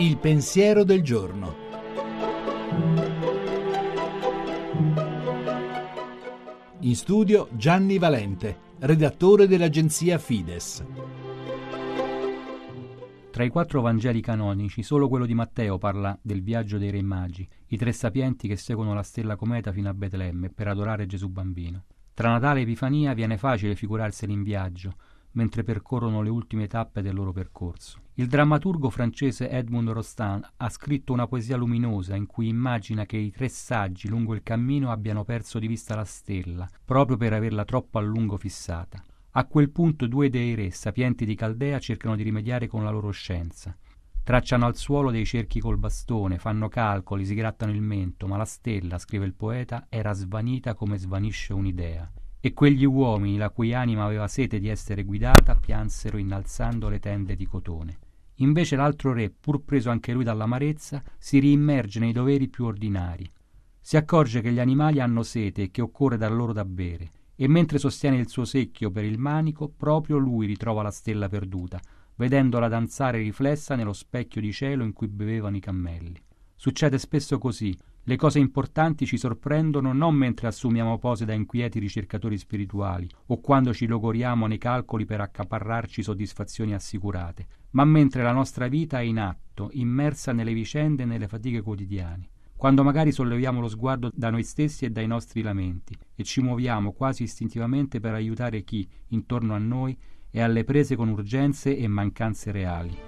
Il pensiero del giorno. In studio Gianni Valente, redattore dell'agenzia Fides. Tra i quattro Vangeli canonici, solo quello di Matteo parla del viaggio dei re magi, i tre sapienti che seguono la stella cometa fino a Betlemme per adorare Gesù bambino. Tra Natale e Epifania viene facile figurarseli in viaggio, mentre percorrono le ultime tappe del loro percorso. Il drammaturgo francese Edmund Rostand ha scritto una poesia luminosa in cui immagina che i tre saggi lungo il cammino abbiano perso di vista la stella, proprio per averla troppo a lungo fissata. A quel punto due dei re, sapienti di Caldea, cercano di rimediare con la loro scienza. Tracciano al suolo dei cerchi col bastone, fanno calcoli, si grattano il mento, ma la stella, scrive il poeta, era svanita come svanisce un'idea. E quegli uomini, la cui anima aveva sete di essere guidata, piansero innalzando le tende di cotone. Invece l'altro re, pur preso anche lui dall'amarezza, si riimmerge nei doveri più ordinari. Si accorge che gli animali hanno sete e che occorre dar loro da bere, e mentre sostiene il suo secchio per il manico, proprio lui ritrova la stella perduta, vedendola danzare riflessa nello specchio di cielo in cui bevevano i cammelli. Succede spesso così, le cose importanti ci sorprendono non mentre assumiamo pose da inquieti ricercatori spirituali o quando ci logoriamo nei calcoli per accaparrarci soddisfazioni assicurate, ma mentre la nostra vita è in atto, immersa nelle vicende e nelle fatiche quotidiane. Quando magari solleviamo lo sguardo da noi stessi e dai nostri lamenti e ci muoviamo quasi istintivamente per aiutare chi, intorno a noi, è alle prese con urgenze e mancanze reali.